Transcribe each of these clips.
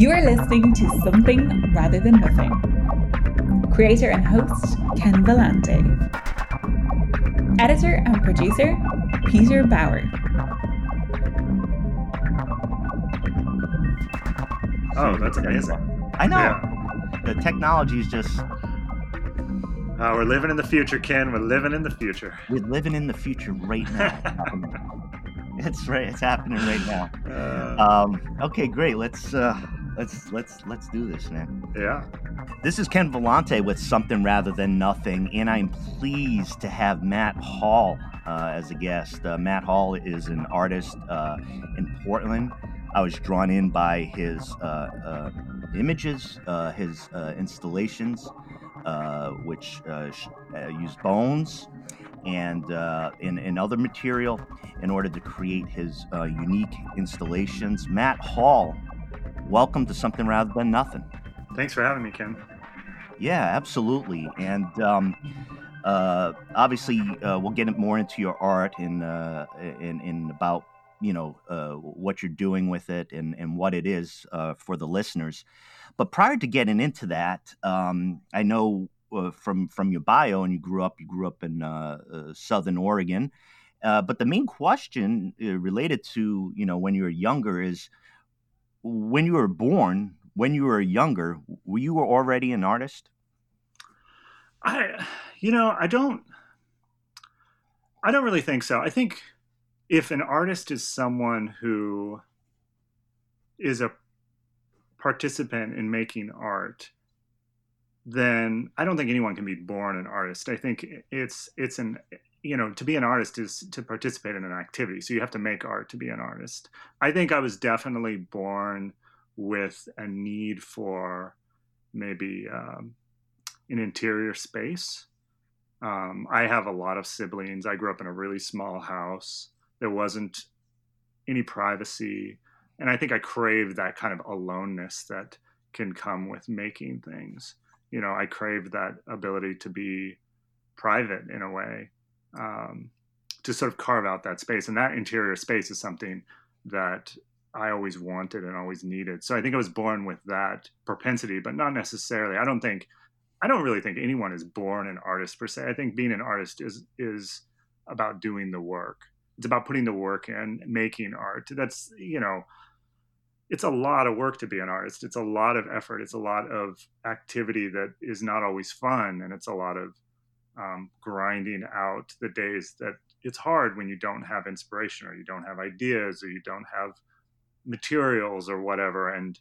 You are listening to Something Rather Than Nothing. Creator and host Ken Vellante. Editor and producer Peter Bauer. Oh, that's amazing. I know. Yeah. The technology is just Uh, we're living in the future, Ken. We're living in the future. we're living in the future right now. it's right. It's happening right now. Uh, Um, okay, great. Let's uh, let's let's let's do this, man. yeah. This is Ken Vellante with Something Rather Than Nothing, and I'm pleased to have Matt Hall uh, as a guest. Uh, Matt Hall is an artist uh, in Portland. I was drawn in by his uh, uh, images, uh, his uh, installations, uh, which uh, sh- uh, use bones and, uh, and, and other material in order to create his uh, unique installations. Matt Hall, welcome to Something Rather Than Nothing. Thanks for having me, Ken. Yeah, absolutely. And um, uh, obviously, uh, we'll get more into your art and uh, in, in about you know uh, what you're doing with it and, and what it is uh, for the listeners. But prior to getting into that, um, I know uh, from from your bio, and you grew up you grew up in uh, uh, Southern Oregon. Uh, but the main question uh, related to you know when you were younger is when you were born, when you were younger, were you were already an artist? I, you know, I don't, I don't really think so. I think if an artist is someone who is a participant in making art, then I don't think anyone can be born an artist. I think it's it's an you know to be an artist is to participate in an activity. So you have to make art to be an artist. I think I was definitely born with a need for maybe um, an interior space. Um, I have a lot of siblings. I grew up in a really small house. There wasn't any privacy. And I think I craved that kind of aloneness that can come with making things. You know, I craved that ability to be private in a way, um, to sort of carve out that space. And that interior space is something that I always wanted and always needed. So I think I was born with that propensity, but not necessarily. I don't think I don't really think anyone is born an artist per se. I think being an artist is is about doing the work. It's about putting the work in, making art. That's you know, it's a lot of work to be an artist. It's a lot of effort. It's a lot of activity that is not always fun, and it's a lot of um, grinding out the days that it's hard when you don't have inspiration or you don't have ideas or you don't have materials or whatever. And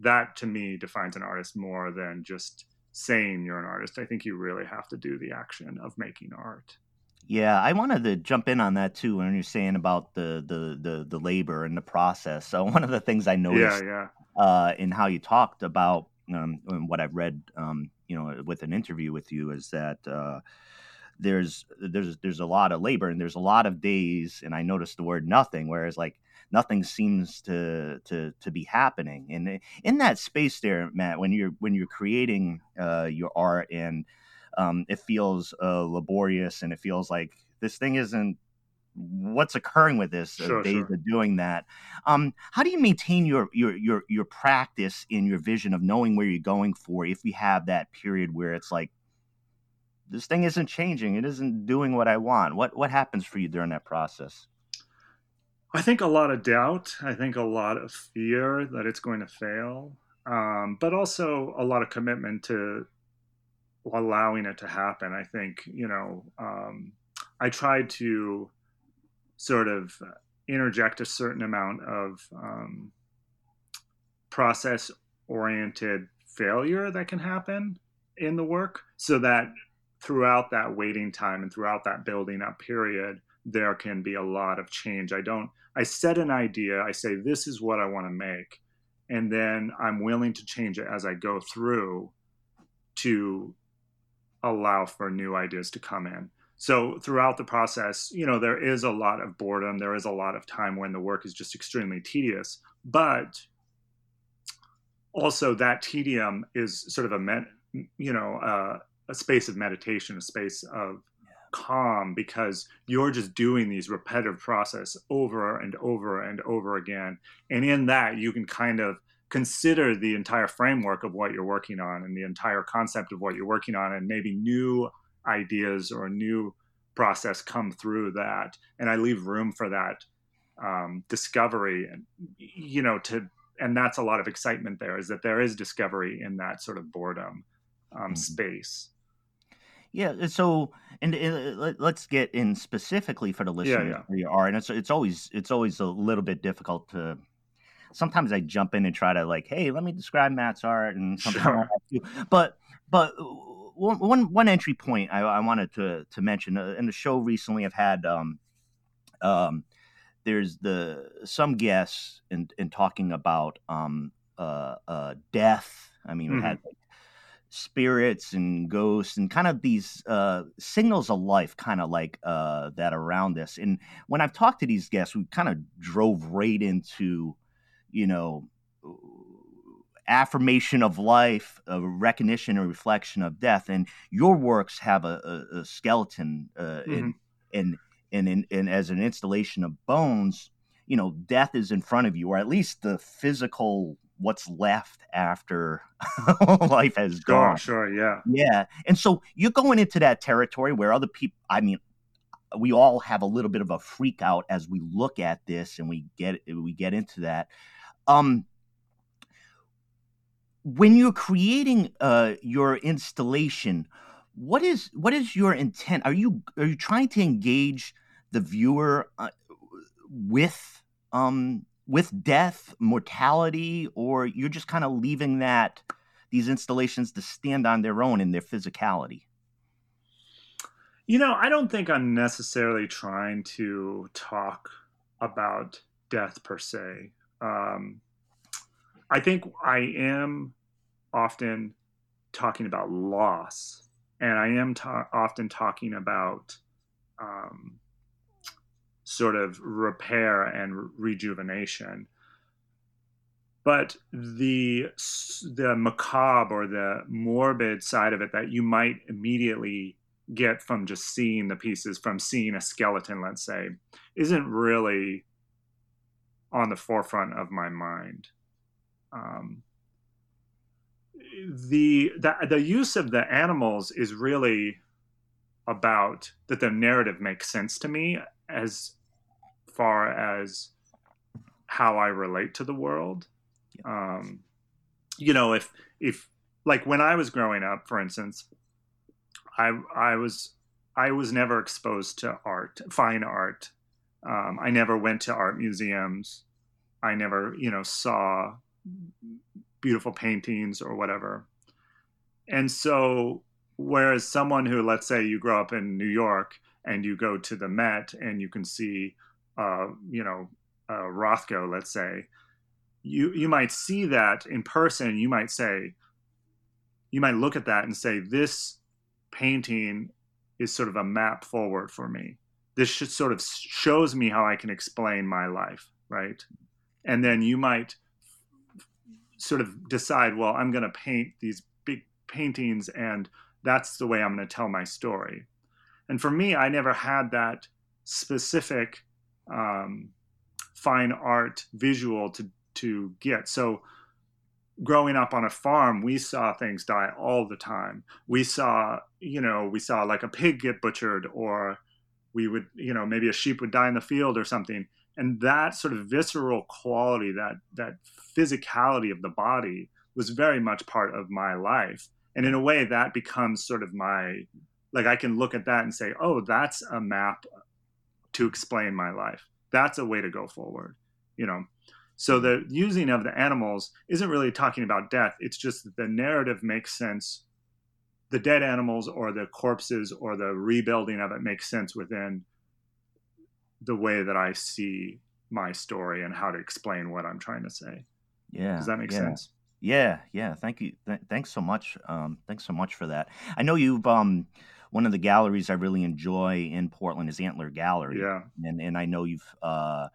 that to me defines an artist more than just saying you're an artist. I think you really have to do the action of making art. Yeah, I wanted to jump in on that too when you're saying about the the the, the labor and the process. So one of the things I Yeah, noticed yeah. uh, in how you talked about um, what I've read, um, you know, with an interview with you is that uh, there's there's there's a lot of labor and there's a lot of days, and I noticed the word nothing, whereas like nothing seems to to to be happening. And in that space there, Matt, when you're when you're creating uh, your art and um, it feels uh, laborious and it feels like this thing isn't what's occurring with this uh, Sure, days sure. of doing that um, how do you maintain your your your your practice in your vision of knowing where you're going for if you have that period where it's like this thing isn't changing it isn't doing what i want what what happens for you during that process I think a lot of doubt. I think a lot of fear that it's going to fail, um, but also a lot of commitment to allowing it to happen. I think, you know, um, I tried to sort of interject a certain amount of um, process oriented failure that can happen in the work so that throughout that waiting time and throughout that building up period, there can be a lot of change. I don't, I set an idea, I say, this is what I want to make. And then I'm willing to change it as I go through to allow for new ideas to come in. So throughout the process, you know, there is a lot of boredom. There is a lot of time when the work is just extremely tedious. But also, that tedium is sort of a, med, you know, uh, a space of meditation, a space of calm because you're just doing these repetitive process over and over and over again and in that you can kind of consider the entire framework of what you're working on and the entire concept of what you're working on and maybe new ideas or a new process come through that and i leave room for that um, discovery and you know to and that's a lot of excitement there is that there is discovery in that sort of boredom um, mm-hmm. space yeah. So, and uh, let's get in specifically for the listeners yeah, yeah. where you are, and it's it's always it's always a little bit difficult to. Sometimes I jump in and try to like, hey, let me describe Matt's art, and something sure. But but one one entry point I, I wanted to to mention uh, in the show recently, I've had um um there's the some guests in in talking about um uh uh death. I mean, mm-hmm. we had like, spirits and ghosts and kind of these uh, signals of life, kind of like uh, that around us. And when I've talked to these guests, we kind of drove right into, you know, affirmation of life, a recognition and reflection of death. And your works have a, a, a skeleton uh, mm-hmm. in, in, in, in, in, as an installation of bones. You know, death is in front of you, or at least the physical what's left after life has gone. Sure, sure, yeah. Yeah. And so you're going into that territory where other people, I mean, we all have a little bit of a freak out as we look at this and we get we get into that. Um, when you're creating uh, your installation, what is what is your intent? Are you are you trying to engage the viewer uh, with um, with death, mortality, or you're just kind of leaving that these installations to stand on their own in their physicality? You know, I don't think I'm necessarily trying to talk about death per se. Um, I think I am often talking about loss, and I am ta- often talking about um, sort of repair and rejuvenation. But the the macabre or the morbid side of it that you might immediately get from just seeing the pieces, from seeing a skeleton, let's say, isn't really on the forefront of my mind. Um, the, the the use of the animals is really about that the narrative makes sense to me as far as how I relate to the world. Um, you know, if if like when I was growing up, for instance, I I was I was never exposed to art, fine art. Um, I never went to art museums. I never, you know, saw beautiful paintings or whatever. And so, whereas someone who, let's say, you grow up in New York and you go to the Met and you can see uh, you know, uh, Rothko, let's say, you you might see that in person. You might say, you might look at that and say, this painting is sort of a map forward for me. This should sort of shows me how I can explain my life, right? And then you might sort of decide, well, I'm going to paint these big paintings, and that's the way I'm going to tell my story. And for me, I never had that specific um, fine art visual to to get. So growing up on a farm, we saw things die all the time. We saw, you know, we saw like a pig get butchered or we would, you know, maybe a sheep would die in the field or something. And that sort of visceral quality, that that physicality of the body was very much part of my life. And in a way that becomes sort of my like I can look at that and say, "Oh, that's a map to explain my life. That's a way to go forward, you know. So the using of the animals isn't really talking about death. It's just that the narrative makes sense. The dead animals or the corpses or the rebuilding of it makes sense within the way that I see my story and how to explain what I'm trying to say. Yeah. Does that make yeah. sense? Yeah, yeah. Thank you. Th- thanks so much. Um, thanks so much for that. I know you've um, one of the galleries I really enjoy in Portland is Antler Gallery. Yeah, and and I know you've uh,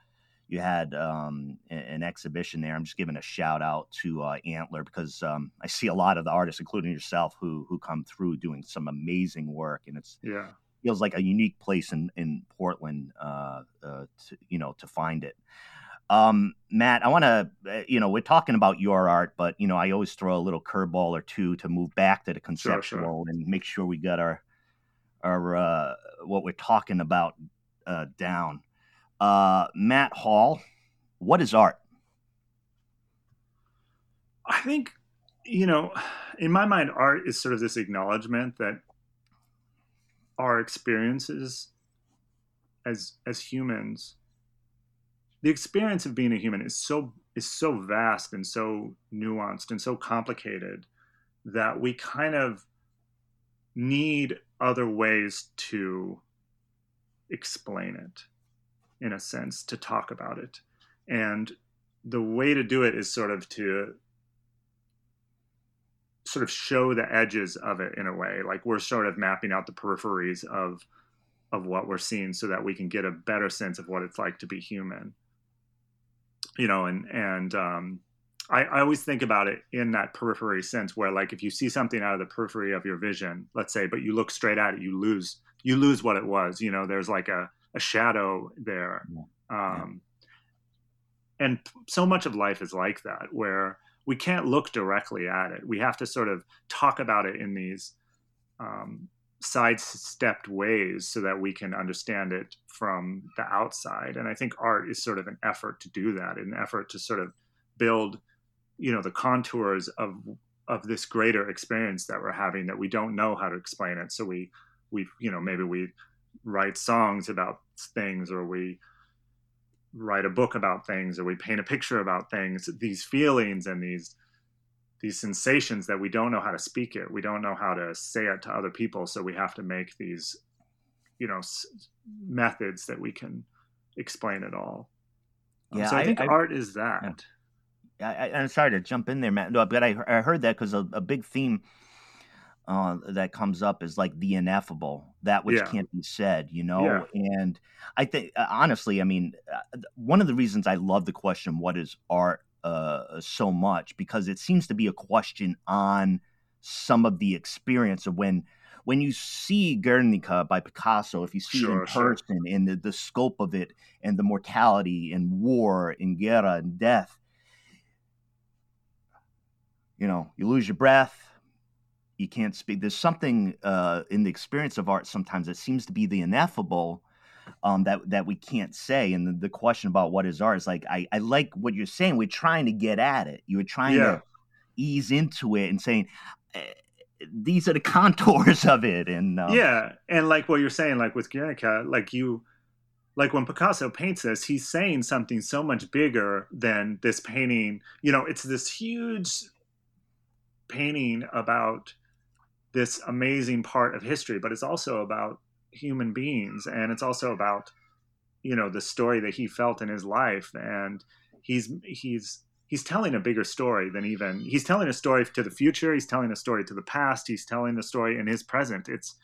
you had um, an exhibition there. I'm just giving a shout out to uh, Antler because um, I see a lot of the artists, including yourself, who who come through doing some amazing work, and it's yeah feels like a unique place in in Portland, uh, uh, to, you know, to find it. Um, Matt, I want to, uh, you know, we're talking about your art, but you know, I always throw a little curveball or two to move back to the conceptual Sure, sure. and make sure we got our, our uh, what we're talking about uh, down. Uh, Matt Hall, what is art? I think, you know, in my mind, art is sort of this acknowledgement that our experiences as as humans, the experience of being a human is so is so vast and so nuanced and so complicated that we kind of need other ways to explain it in a sense to talk about it. And the way to do it is sort of to sort of show the edges of it in a way like we're sort of mapping out the peripheries of of what we're seeing so that we can get a better sense of what it's like to be human. You know and and um I, I always think about it in that periphery sense where like if you see something out of the periphery of your vision let's say but you look straight at it you lose you lose what it was you know there's like a, a shadow there. Um and so much of life is like that where we can't look directly at it. We have to sort of talk about it in these um, sidestepped ways so that we can understand it from the outside. And i think art is sort of an effort to do that an effort to sort of build you know the contours of of this greater experience that we're having that we don't know how to explain it. So we we you know maybe we write songs about things or we write a book about things or we paint a picture about things these feelings and these these sensations that we don't know how to speak it we don't know how to say it to other people so we have to make these you know s- methods that we can explain it all Um, Yeah, so i, I- think I- art is that Yeah. I, I'm sorry to jump in there, Matt. No, but I, I heard that because a, a big theme uh, that comes up is like the ineffable, that which Yeah. can't be said, you know. And I think, uh, honestly, I mean, uh, one of the reasons I love the question, "What is art?" Uh, so much because it seems to be a question on some of the experience of when when you see Guernica by Picasso, if you see it Sure, in sure. person and the, the scope of it and the mortality and war and guerra and death, you know, you lose your breath, you can't speak. There's something uh, in the experience of art sometimes that seems to be the ineffable um, that that we can't say. And the, the question about what is art is like I, I like what you're saying. We're trying to get at it. You were trying Yeah. to ease into it and saying eh, these are the contours of it. And um, yeah and like what you're saying like with guernica like you like when picasso paints this he's saying something so much bigger than this painting you know it's this huge painting about this amazing part of history but it's also about human beings and it's also about you know the story that he felt in his life and he's he's he's telling a bigger story than even he's telling a story to the future he's telling a story to the past he's telling the story in his present. It's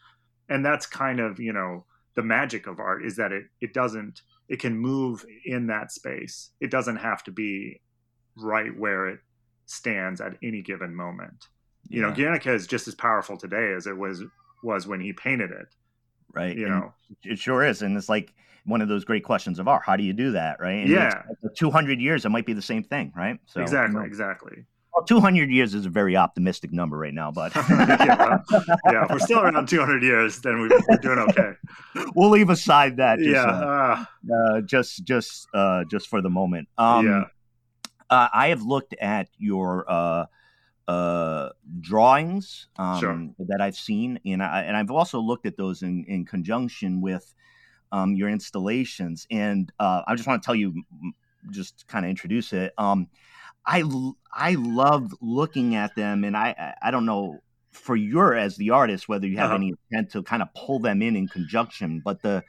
and that's kind of you know the magic of art is that it it doesn't it can move in that space. It doesn't have to be right where it stands at any given moment you know yeah, guernica is just as powerful today as it was was when he painted it right. you And know it sure is, and it's like one of those great questions of art. How do you do that, right? And Yeah. two hundred years, it might be the same thing, right? So you exactly know, exactly Well, 200 years is a very optimistic number right now, but yeah, yeah if we're still around 200 years then we- we're doing okay we'll leave aside that just, yeah uh, uh, uh, just just uh, just for the moment. Um, yeah uh, I have looked at your uh, drawings um, Sure. that I've seen, and I and I've also looked at those in in conjunction with um, your installations. And uh, I just want to tell you, just kind of introduce it. Um, I I love looking at them, and I I- I don't know for your as the artist whether you have Uh-huh. any intent to kind of pull them in in conjunction, but the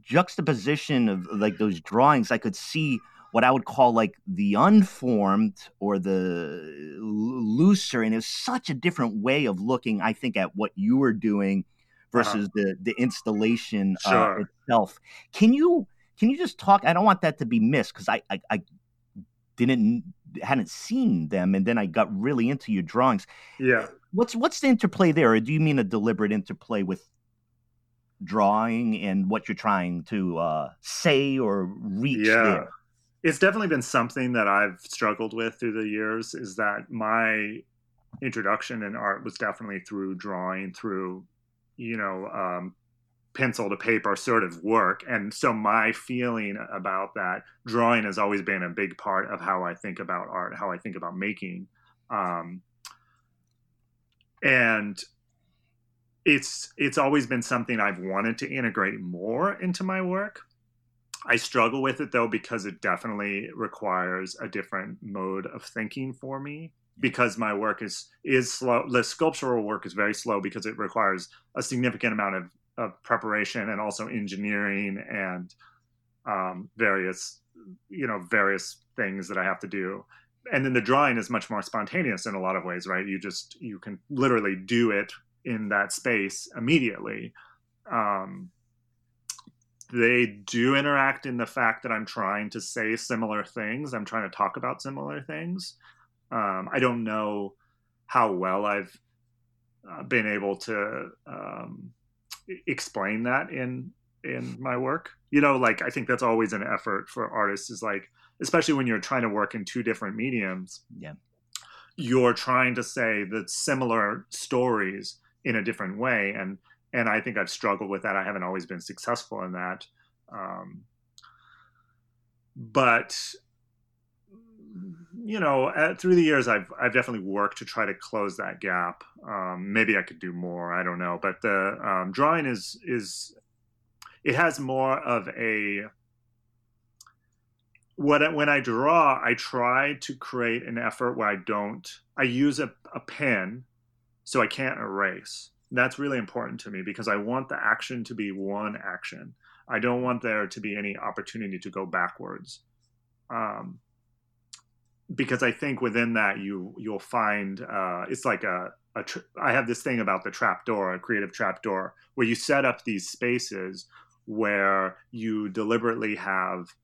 juxtaposition of like those drawings, I could see what I would call like the unformed or the looser, and it's such a different way of looking. I think at what you were doing versus the the installation uh, itself. Can you can you just talk? I don't want that to be missed because I, I I didn't hadn't seen them, and then I got really into your drawings. yeah What's what's the interplay there, or do you mean a deliberate interplay with drawing and what you're trying to uh, say or reach yeah there? It's definitely been something that I've struggled with through the years. Is that my introduction in art was definitely through drawing, through you know um, pencil to paper sort of work. And so my feeling about that drawing has always been a big part of how I think about art, how I think about making. Um, and it's it's always been something I've wanted to integrate more into my work. I struggle with it though because it definitely requires a different mode of thinking for me. Because my work is is slow the sculptural work is very slow because it requires a significant amount of, of preparation and also engineering and um, various you know various things that I have to do. And then the drawing is much more spontaneous in a lot of ways right? You just you can literally do it in that space immediately. Um, they do interact in the fact that i'm trying to say similar things i'm trying to talk about similar things um, i don't know how well i've uh, been able to um, explain that in in my work you know like i think that's always an effort for artists is like especially when you're trying to work in two different mediums. Yeah. You're trying to say the similar stories in a different way. And and I think I've struggled with that. I haven't always been successful in that. Um, but you know, at, through the years, I've I've definitely worked to try to close that gap. Um, maybe I could do more. I don't know, but the um, drawing is is it has more of a what when I draw, I try to create an effort where I don't. I use a, a pen, so I can't erase. That's really important to me because I want the action to be one action. I don't want there to be any opportunity to go backwards. Um, because I think within that you you'll find uh, it's like a, a tr- I have this thing about the trap door, a creative trap door, where you set up these spaces where you deliberately have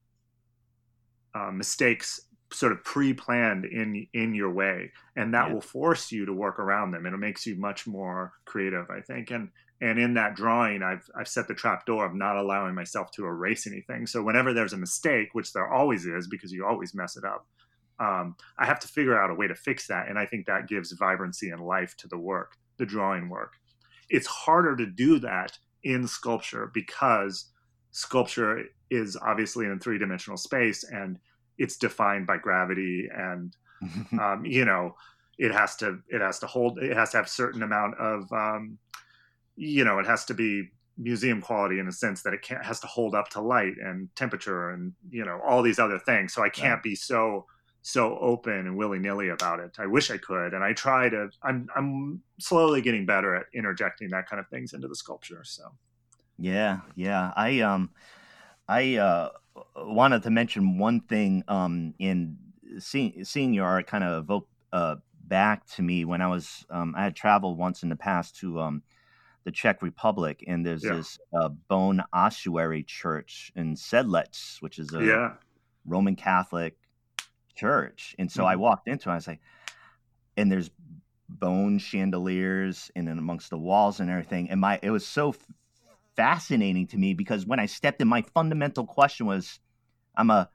uh, mistakes sort of pre-planned in in your way and that yeah. will force you to work around them and it makes you much more creative i think and and in that drawing i've i've set the trap door of not allowing myself to erase anything so whenever there's a mistake which there always is because you always mess it up um, i have to figure out a way to fix that and i think that gives vibrancy and life to the work the drawing work it's harder to do that in sculpture because sculpture is obviously in three dimensional space and it's defined by gravity and um, you know it has to it has to hold it has to have certain amount of um, you know it has to be museum quality in a sense that it can't has to hold up to light and temperature and you know all these other things so i can't yeah. be so so open and willy-nilly about it i wish i could and i try to i'm i'm slowly getting better at interjecting that kind of things into the sculpture so yeah, yeah. I um, I uh, wanted to mention one thing um in seeing seeing your art kind of evoke uh back to me when I was um I had traveled once in the past to um the Czech Republic and there's yeah. this uh, bone ossuary church in Sedlec, which is a yeah. Roman Catholic church. And so mm-hmm. I walked into it, I was like, and there's bone chandeliers and then amongst the walls and everything. And my it was so fascinating to me because when I stepped in, my fundamental question was, I'm a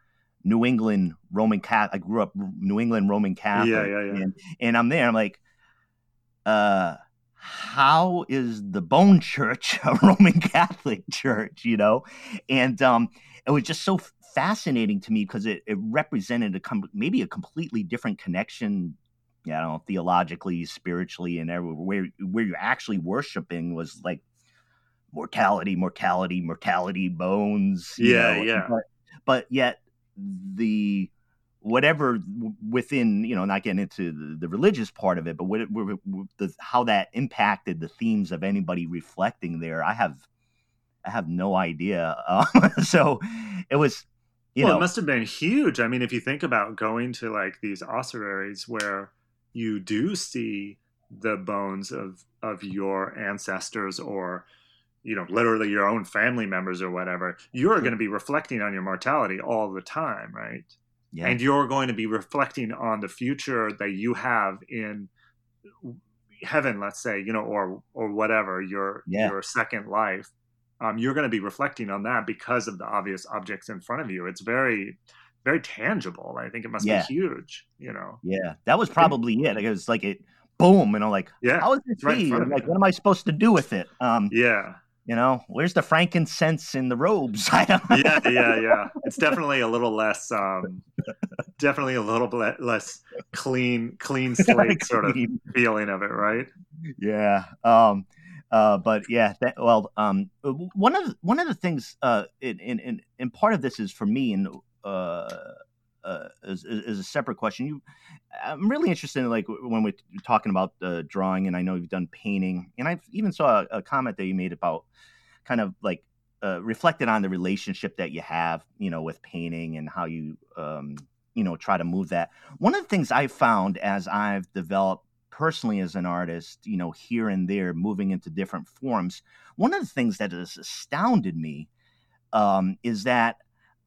New England Roman Catholic. I grew up New England Roman Catholic. Yeah, yeah, yeah. And, and I'm there. I'm like, uh, how is the Bone Church a Roman Catholic church? You know, and um, it was just so fascinating to me because it, it represented a com- maybe a completely different connection. Don't know, theologically, spiritually, and everywhere where where you're actually worshiping was like mortality, mortality, mortality, bones. Yeah, know, yeah. But, but, yet the whatever within you know not getting into the, the religious part of it, but what, what, what the, how that impacted the themes of anybody reflecting there, I have I have no idea. Um, so it was. You well, know, it must have been huge. I mean, if you think about going to like these ossuaries where you do see the bones of of your ancestors or you know literally your own family members or whatever you're going to be reflecting on your mortality all the time right yeah. and you're going to be reflecting on the future that you have in heaven let's say you know or or whatever your yeah. your second life um, you're going to be reflecting on that because of the obvious objects in front of you it's very very tangible. I think it must Yeah. be huge. You know. Yeah, that was probably it. Like, It was like it, boom, and I'm like, Yeah. how is this right me? front of I'm like, what am I supposed to do with it? Um, Yeah. You know, where's the frankincense in the robes? I don't. yeah, yeah, yeah. It's definitely a little less, um, definitely a little bit less clean, clean slate sort of feeling of it, right? yeah um uh but yeah that, well um one of the, one of the things uh in in in, in part of this is for me and uh uh, is, is a separate question. You, I'm really interested in like when we're talking about uh, drawing, and I know you've done painting, and I even saw a, a comment that you made about kind of like uh, reflected on the relationship that you have, you know, with painting and how you, um, you know, try to move that. One of the things I found as I've developed personally as an artist, you know, here and there, moving into different forms, one of the things that has astounded me um, is that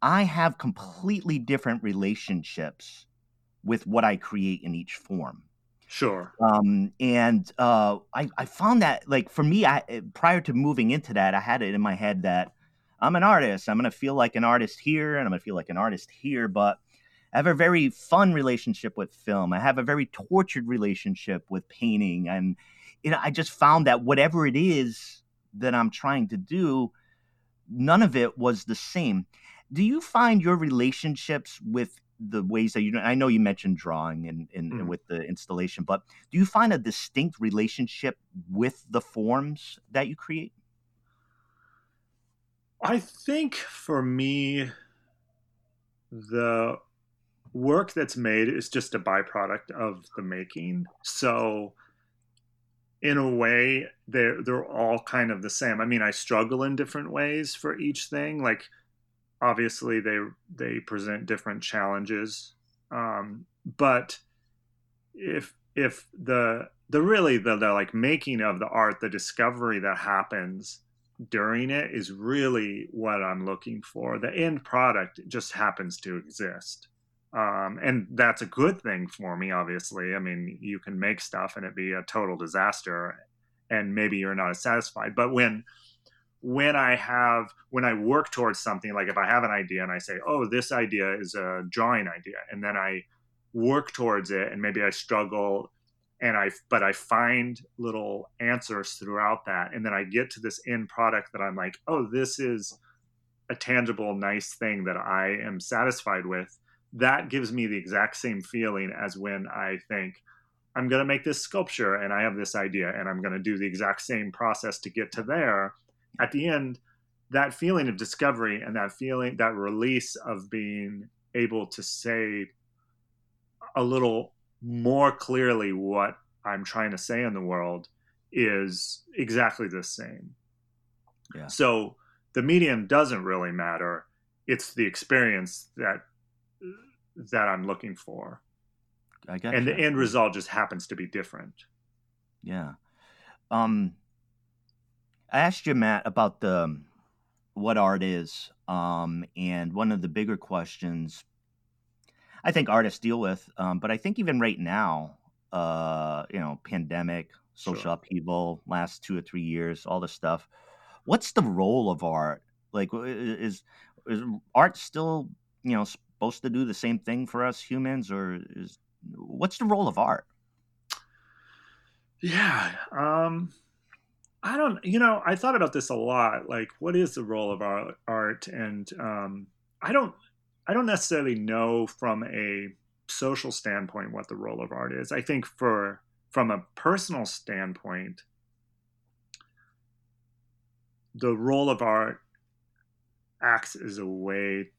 I have completely different relationships with what I create in each form. Sure. Um, and uh, I, I found that, like, for me, I eh, prior to moving into that, I had it in my head that I'm an artist. I'm going to feel like an artist here, and I'm going to feel like an artist here. But I have a very fun relationship with film. I have a very tortured relationship with painting, and you know, I just found that whatever it is that I'm trying to do, none of it was the same. Do you find your relationships with the ways that you I know you mentioned drawing and, and, and Mhm. with the installation, but do you find a distinct relationship with the forms that you create? I think for me, the work that's made is just a byproduct of the making. So, in a way, they're they're all kind of the same. I mean, I struggle in different ways for each thing. Like, obviously, they they present different challenges, um, but if if the the really the, the like making of the art, the discovery that happens during it is really what I'm looking for. The end product just happens to exist. Um, and that's a good thing for me, obviously. I mean, you can make stuff and it be a total disaster and maybe you're not as satisfied. But when when I have when I work towards something, like if I have an idea and I say, Oh, this idea is a drawing idea, and then I work towards it and maybe I struggle and I but I find little answers throughout that and then I get to this end product that I'm like, "Oh, this is a tangible nice thing that I am satisfied with." That gives me the exact same feeling as when I think I'm going to make this sculpture and I have this idea and I'm going to do the exact same process to get to there. At the end, that feeling of discovery and that feeling that release of being able to say a little more clearly what I'm trying to say in the world is exactly the same. Yeah. So the medium doesn't really matter. It's the experience that that I'm looking for. I got And the end result just happens to be different. Yeah. Um, I asked you, Matt, about the um, what art is, um, and one of the bigger questions I think artists deal with, um, but I think even right now, uh, you know, pandemic, social Sure. upheaval, last two or three years, all this stuff. What's the role of art? Like, is is art still, you know, supposed to do the same thing for us humans, or is what's the role of art? Yeah. Um I don't you know, I thought about this a lot. Like what is the role of our art and um I don't I don't necessarily know from a social standpoint what the role of art is. I think for from a personal standpoint the role of art acts as a way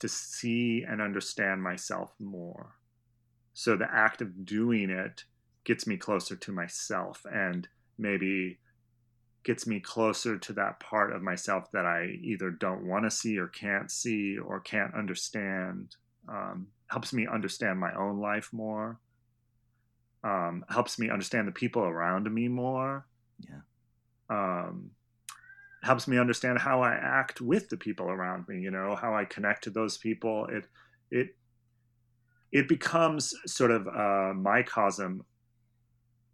to see and understand myself more. So the act of doing it gets me closer to myself and maybe gets me closer to that part of myself that I either don't want to see or can't see or can't understand. Um, helps me understand my own life more. Um, helps me understand the people around me more. Yeah. Um, helps me understand how I act with the people around me. You know how I connect to those people. It it it becomes sort of a microcosm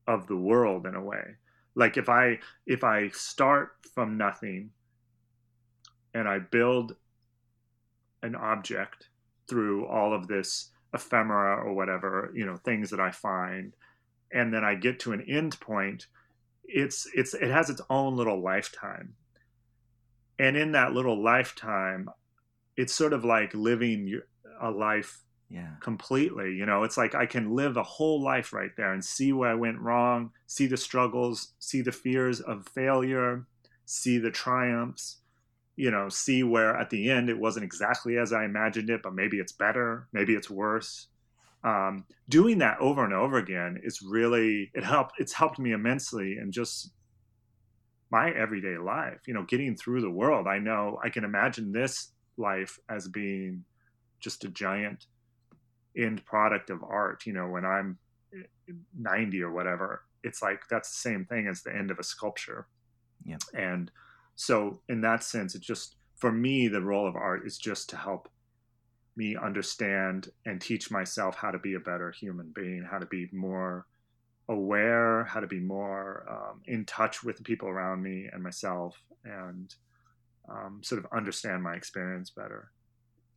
of the world in a way like if i if i start from nothing and i build an object through all of this ephemera or whatever you know things that i find and then i get to an end point it's it's it has its own little lifetime. And in that little lifetime it's sort of like living a life yeah. completely you know it's like i can live a whole life right there and see where i went wrong see the struggles see the fears of failure see the triumphs you know see where at the end it wasn't exactly as i imagined it but maybe it's better maybe it's worse. Um, doing that over and over again is really it helped it's helped me immensely in just my everyday life you know getting through the world. I know i can imagine this life as being just a giant end product of art you know when i'm 90 or whatever it's like that's the same thing as the end of a sculpture. Yeah. And so in that sense it's just for me the role of art is just to help me understand and teach myself how to be a better human being how to be more aware how to be more um, in touch with the people around me and myself and um, sort of understand my experience better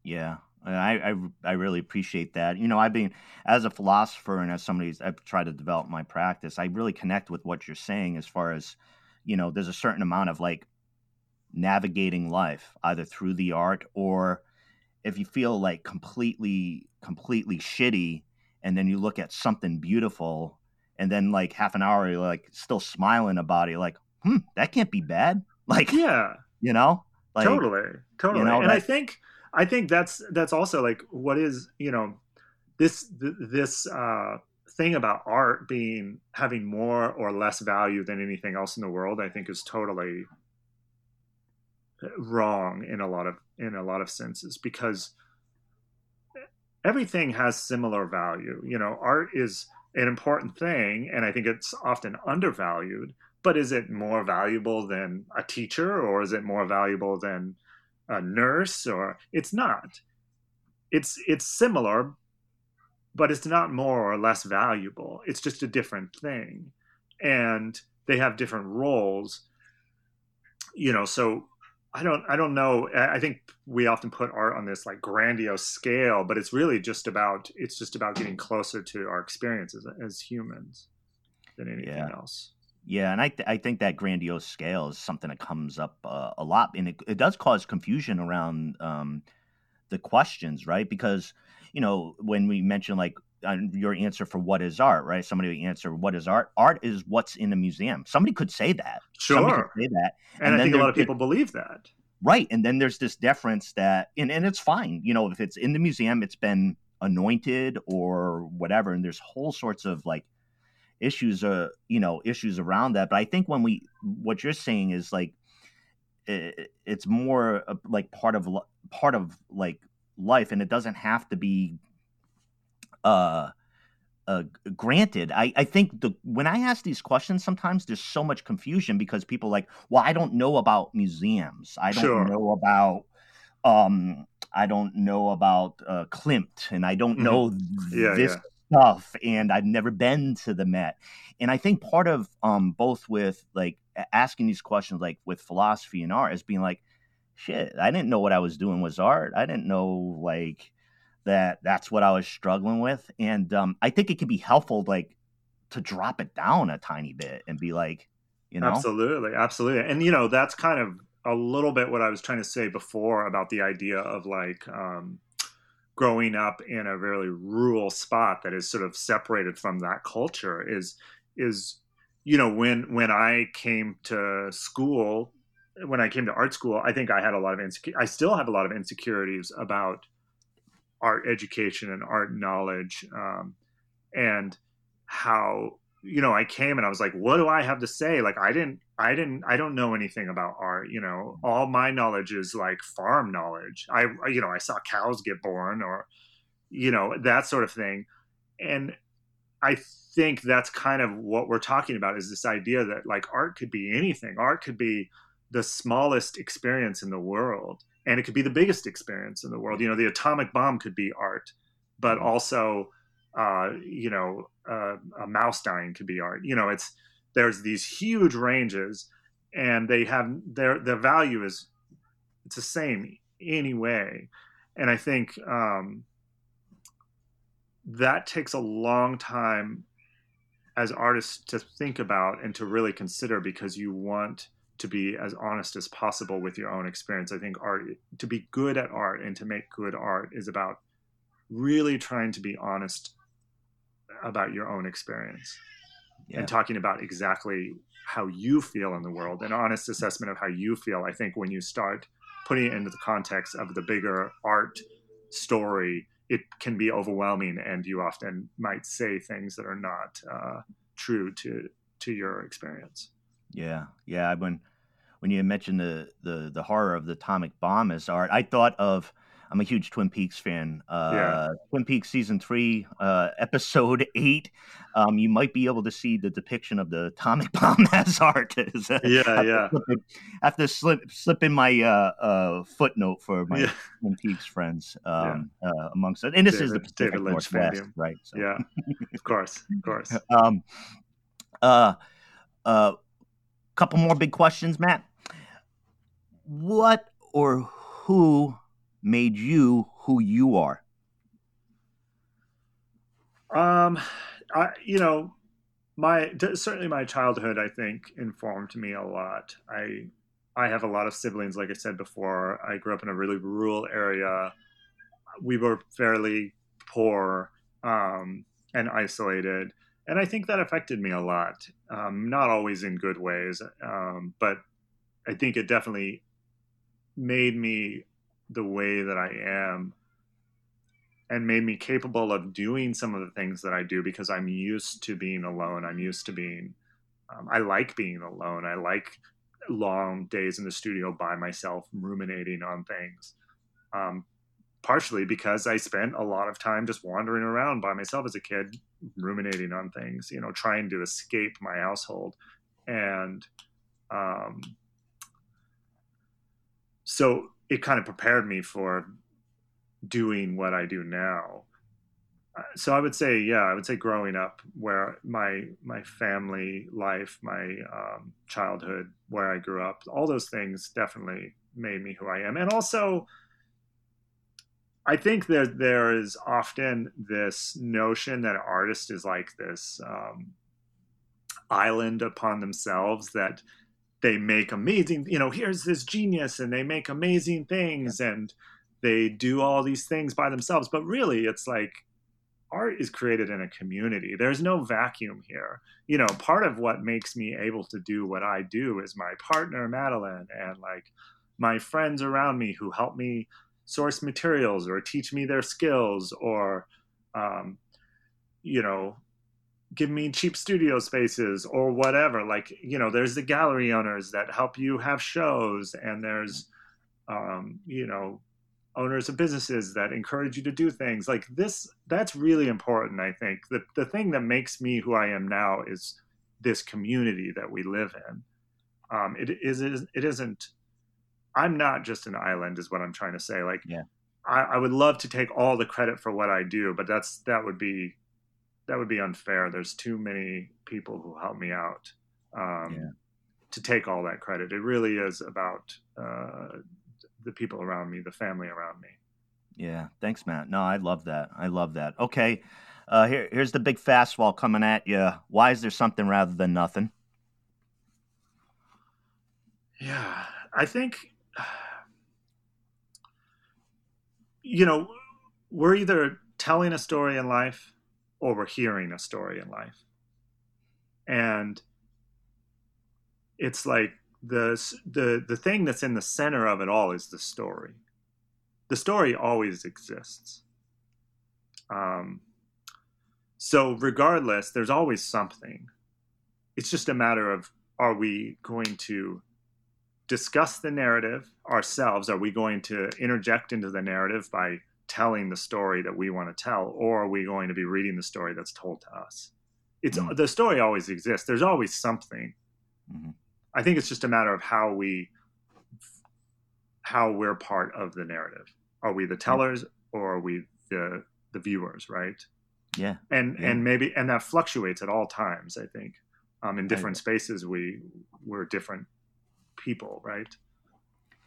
yeah I, I, I really appreciate that. You know, I've been as a philosopher and as somebody I've tried to develop my practice. I really connect with what you're saying as far as, you know, there's a certain amount of like navigating life either through the art or if you feel like completely completely shitty and then you look at something beautiful and then like half an hour you're like still smiling about it like hmm that can't be bad like yeah you know like, totally totally you know, and i think I think that's that's also like what is you know this this uh, thing about art being having more or less value than anything else in the world. I think is totally wrong in a lot of in a lot of senses because everything has similar value. You know, art is an important thing, and I think it's often undervalued. But is it more valuable than a teacher, or is it more valuable than a nurse or it's not. It's it's similar but it's not more or less valuable. It's just a different thing. And they have different roles you know so i don't i don't know. I think we often put art on this like grandiose scale but it's really just about it's just about getting closer to our experiences as humans than anything yeah. else yeah, and I th- I think that grandiose scale is something that comes up uh, a lot, and it, it does cause confusion around um, the questions, right? Because you know when we mention like uh, your answer for what is art, right? Somebody would answer what is art. Art is what's in a museum. Somebody could say that. Sure, say that, and, and I think a lot of people believe that. Right, and then there's this deference that, and, and it's fine. You know, if it's in the museum, it's been anointed or whatever, and there's whole sorts of like issues are you know issues around that but i think when we what you're saying is like it, it's more like part of part of like life and it doesn't have to be uh uh, granted, I, I think the when I ask these questions, sometimes there's so much confusion because people like, well, I don't know about museums. I don't sure. know about um, I don't know about uh, Klimt, and I don't mm-hmm. know yeah, this yeah stuff and I've never been to the Met. And I think part of um both with like asking these questions like with philosophy and art is being like shit, I didn't know what I was doing was art. I didn't know like that that's what I was struggling with. And um I think it can be helpful like to drop it down a tiny bit and be like, you know. Absolutely, absolutely. And you know, that's kind of a little bit what I was trying to say before about the idea of like um growing up in a very rural spot that is sort of separated from that culture is is you know when when I came to school when I came to art school I think I had a lot of insecure I still have a lot of insecurities about art education and art knowledge um, and how you know I came and I was like what do I have to say? Like I didn't I didn't I don't know anything about art, you know. All my knowledge is like farm knowledge. I you know, I saw cows get born or you know, that sort of thing. And I think that's kind of what we're talking about is this idea that like art could be anything. Art could be the smallest experience in the world and it could be the biggest experience in the world. You know, the atomic bomb could be art, but mm-hmm. also uh, you know, uh, a mouse dying could be art. You know, it's there's these huge ranges and they have their their value is it's the same anyway and I think um, that takes a long time as artists to think about and to really consider because you want to be as honest as possible with your own experience. I think art to be good at art and to make good art is about really trying to be honest about your own experience yeah. and talking about exactly how you feel in the world an honest assessment of how you feel i think when you start putting it into the context of the bigger art story it can be overwhelming and you often might say things that are not uh, true to to your experience yeah yeah when when you mentioned the the the horror of the atomic bomb as art i thought of I'm a huge Twin Peaks fan. Uh, yeah. Twin Peaks season three, uh, episode eight. Um, you might be able to see the depiction of the atomic bomb as art. yeah, yeah. I have to slip slip in my uh, uh footnote for my yeah. Twin Peaks friends um, yeah. Uh, amongst it. And this David, is the Pacific David Lynch Northwest, right? So. Yeah, of course, of course. um, uh, uh, couple more big questions, Matt. What or who made you who you are? Um, I, you know, my certainly my childhood, I think, informed me a lot. I I have a lot of siblings, like I said before. I grew up in a really rural area. We were fairly poor um, and isolated, and I think that affected me a lot. Um, not always in good ways, um, but I think it definitely made me the way that I am and made me capable of doing some of the things that I do because I'm used to being alone. I'm used to being, um, I like being alone. I like long days in the studio by myself, ruminating on things. Um, partially because I spent a lot of time just wandering around by myself as a kid, ruminating on things, you know, trying to escape my household. And um, so it kind of prepared me for doing what I do now. Uh, so I would say, yeah, I would say growing up, where my my family life, my um, childhood, where I grew up, all those things definitely made me who I am, and also. I think that there is often this notion that an artist is like this um, island upon themselves that they make amazing you know here's this genius and they make amazing things yeah. and they do all these things by themselves. But really it's like art is created in a community. There's no vacuum here. You know part of what makes me able to do what i do is my partner madeline and like my friends around me who help me source materials or teach me their skills or um, you know give me cheap studio spaces or whatever. Like you know there's the gallery owners that help you have shows and there's um, you know owners of businesses that encourage you to do things. Like this that's really important i think. The, the thing that makes me who i am now is this community that we live in. Um, it is it isn't i'm not just an island is what i'm trying to say. Like yeah. I, I would love to take all the credit for what i do but that's that would be that would be unfair. There's too many people who help me out um, yeah. to take all that credit. It really is about uh, the people around me, the family around me. Yeah, thanks, Matt. No, I love that. I love that. Okay, uh, here, here's the big fastball coming at you. Why is there something rather than nothing? Yeah, I think you know we're either telling a story in life or a story in life. And it's like the the the thing that's in the center of it all is the story. The story always exists. Um, so regardless, there's always something. It's just a matter of are we going to discuss the narrative ourselves? Are we going to interject into the narrative by telling the story that we want to tell or are we going to be reading the story that's told to us? It's mm-hmm. the story always exists. There's always something. Mm-hmm. i think it's just a matter of how we how we're part of the narrative. Are we the tellers mm-hmm. or are we the the viewers right? Yeah. And yeah. and maybe and that fluctuates at all times i think. Um in different spaces we we're different people right?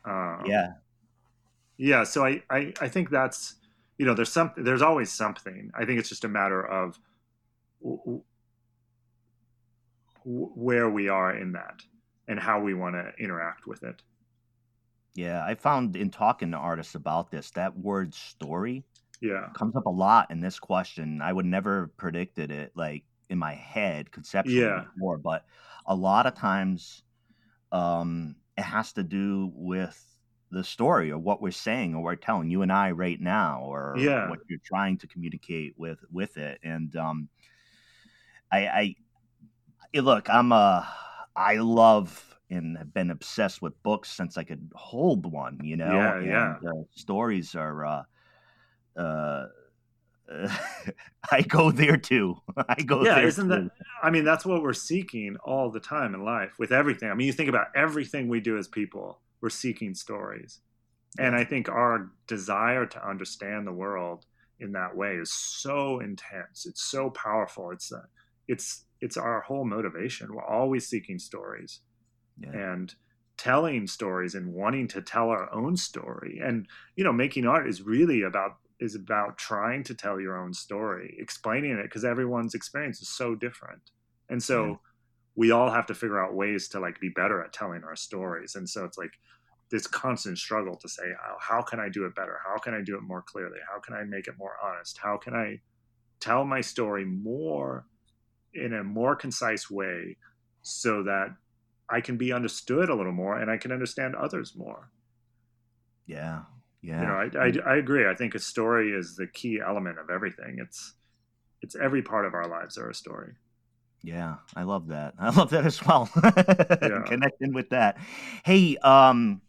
Um, yeah yeah. So I, I, I think that's you know there's something there's always something. I think it's just a matter of w- w- where we are in that and how we want to interact with it. Yeah, I found in talking to artists about this that word story Yeah. comes up a lot in this question. I would never have predicted it like in my head conceptually Yeah. before, but a lot of times um, it has to do with the story or what we're saying or we're telling you and I right now or Yeah. what you're trying to communicate with with it. And um, I, I eh, look, I'm a I love and have been obsessed with books since I could hold one. You know, Yeah, and yeah. uh, stories are. Uh, uh, I go there too. I go Yeah, there. isn't that- I mean, that's what we're seeking all the time in life with everything. I mean, you think about everything we do as people, we're seeking stories. And I think our desire to understand the world in that way is so intense. It's so powerful. It's uh, it's it's our whole motivation. We're always seeking stories Yeah. and telling stories and wanting to tell our own story. And you know, making art is really about is about trying to tell your own story, explaining it because everyone's experience is so different. And so. We all have to figure out ways to like be better at telling our stories. And so it's like this constant struggle to say, how, how can I do it better? How can I do it more clearly? How can I make it more honest? How can I tell my story more in a more concise way so that I can be understood a little more and I can understand others more? Yeah. Yeah. you know I, I, I agree i think a story is the key element of everything it's it's every part of our lives are a story Yeah, I love that. I love that as well. Yeah. Connecting with that. Hey, um,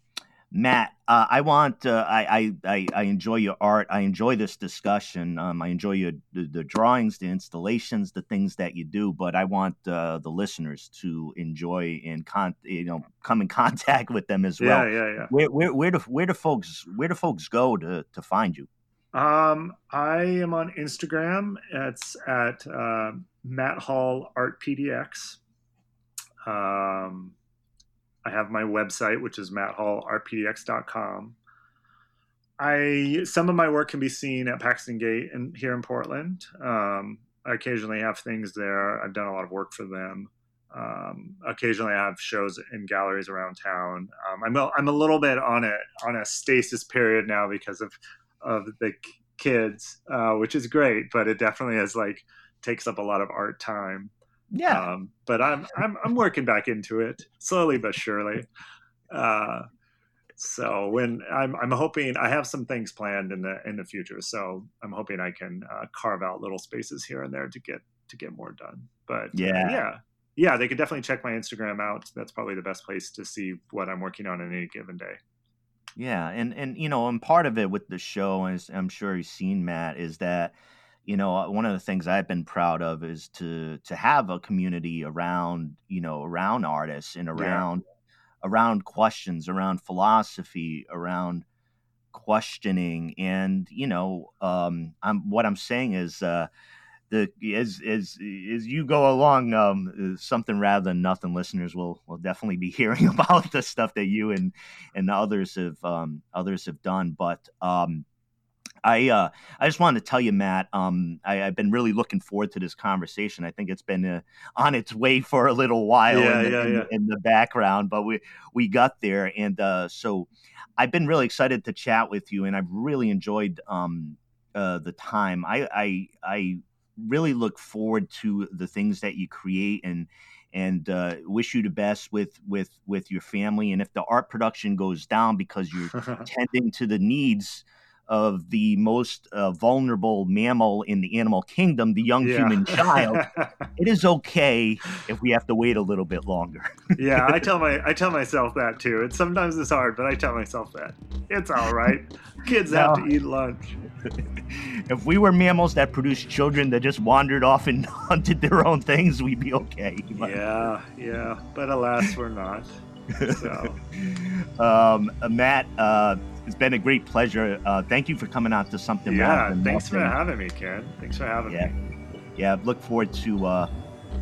Matt, uh, I want. Uh, I, I I I enjoy your art. I enjoy this discussion. Um, I enjoy your the, the drawings, the installations, the things that you do. But I want uh, the listeners to enjoy and con you know come in contact with them as well. yeah yeah yeah Where where where do where do folks where do folks go to to find you? Um i am on instagram. It's at uh, matt hall art pdx um i have my website which is matthallartpdx.com i some of my work can be seen at paxton gate and here in portland. Um i occasionally have things there. I've done a lot of work for them. Um, occasionally I have shows in galleries around town. Um, I'm, a, I'm a little bit on a on a stasis period now because of of the kids, uh, which is great, but it definitely is like takes up a lot of art time. Yeah, Um, but I'm I'm I'm working back into it slowly but surely. Uh, so when I'm I'm hoping I have some things planned in the in the future. So I'm hoping I can uh, carve out little spaces here and there to get to get more done. But uh, Yeah. yeah, yeah, they could definitely check my Instagram out. That's probably the best place to see what I'm working on in any given day. Yeah, and and you know, and part of it with the show, as I'm sure you've seen, Matt, is that you know uh, one of the things I've been proud of is to to have a community around you know around artists and around around questions, around philosophy, around questioning, and you know, um, I'm what I'm saying is. Uh, the as as as you go along, um, something rather than nothing, listeners will will definitely be hearing about the stuff that you and and others have um, others have done. But um, I uh, I just wanted to tell you, Matt. Um, I, I've been really looking forward to this conversation. I think it's been uh, on its way for a little while Yeah, in, the, yeah, in, yeah. in the background, but we we got there, and uh, so I've been really excited to chat with you, and I've really enjoyed um, uh, the time. I I I really look forward to the things that you create and and uh, wish you the best with with with your family. And if the art production goes down because you're tending to the needs of the most uh, vulnerable mammal in the animal kingdom the young Yeah. human child it is okay if we have to wait a little bit longer yeah, I tell my I tell myself that too. It's sometimes it's hard, but I tell myself that it's all right. Kids have to eat lunch. if we were mammals that produced children that just wandered off and hunted their own things we'd be okay But- Yeah, yeah, but alas, we're not. So um, Matt, uh, it's been a great pleasure. Uh, thank you for coming out to something. Yeah, thanks for having me, Ken. Thanks for having yeah. me. Yeah, look forward to uh,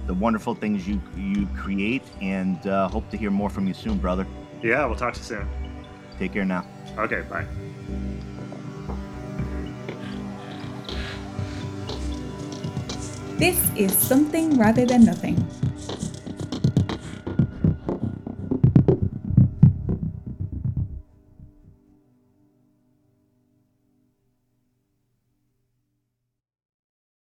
the wonderful things you you create, and uh, hope to hear more from you soon, brother. Yeah, we'll talk to you soon. Take care now. Okay, bye. This is Something Rather Than Nothing,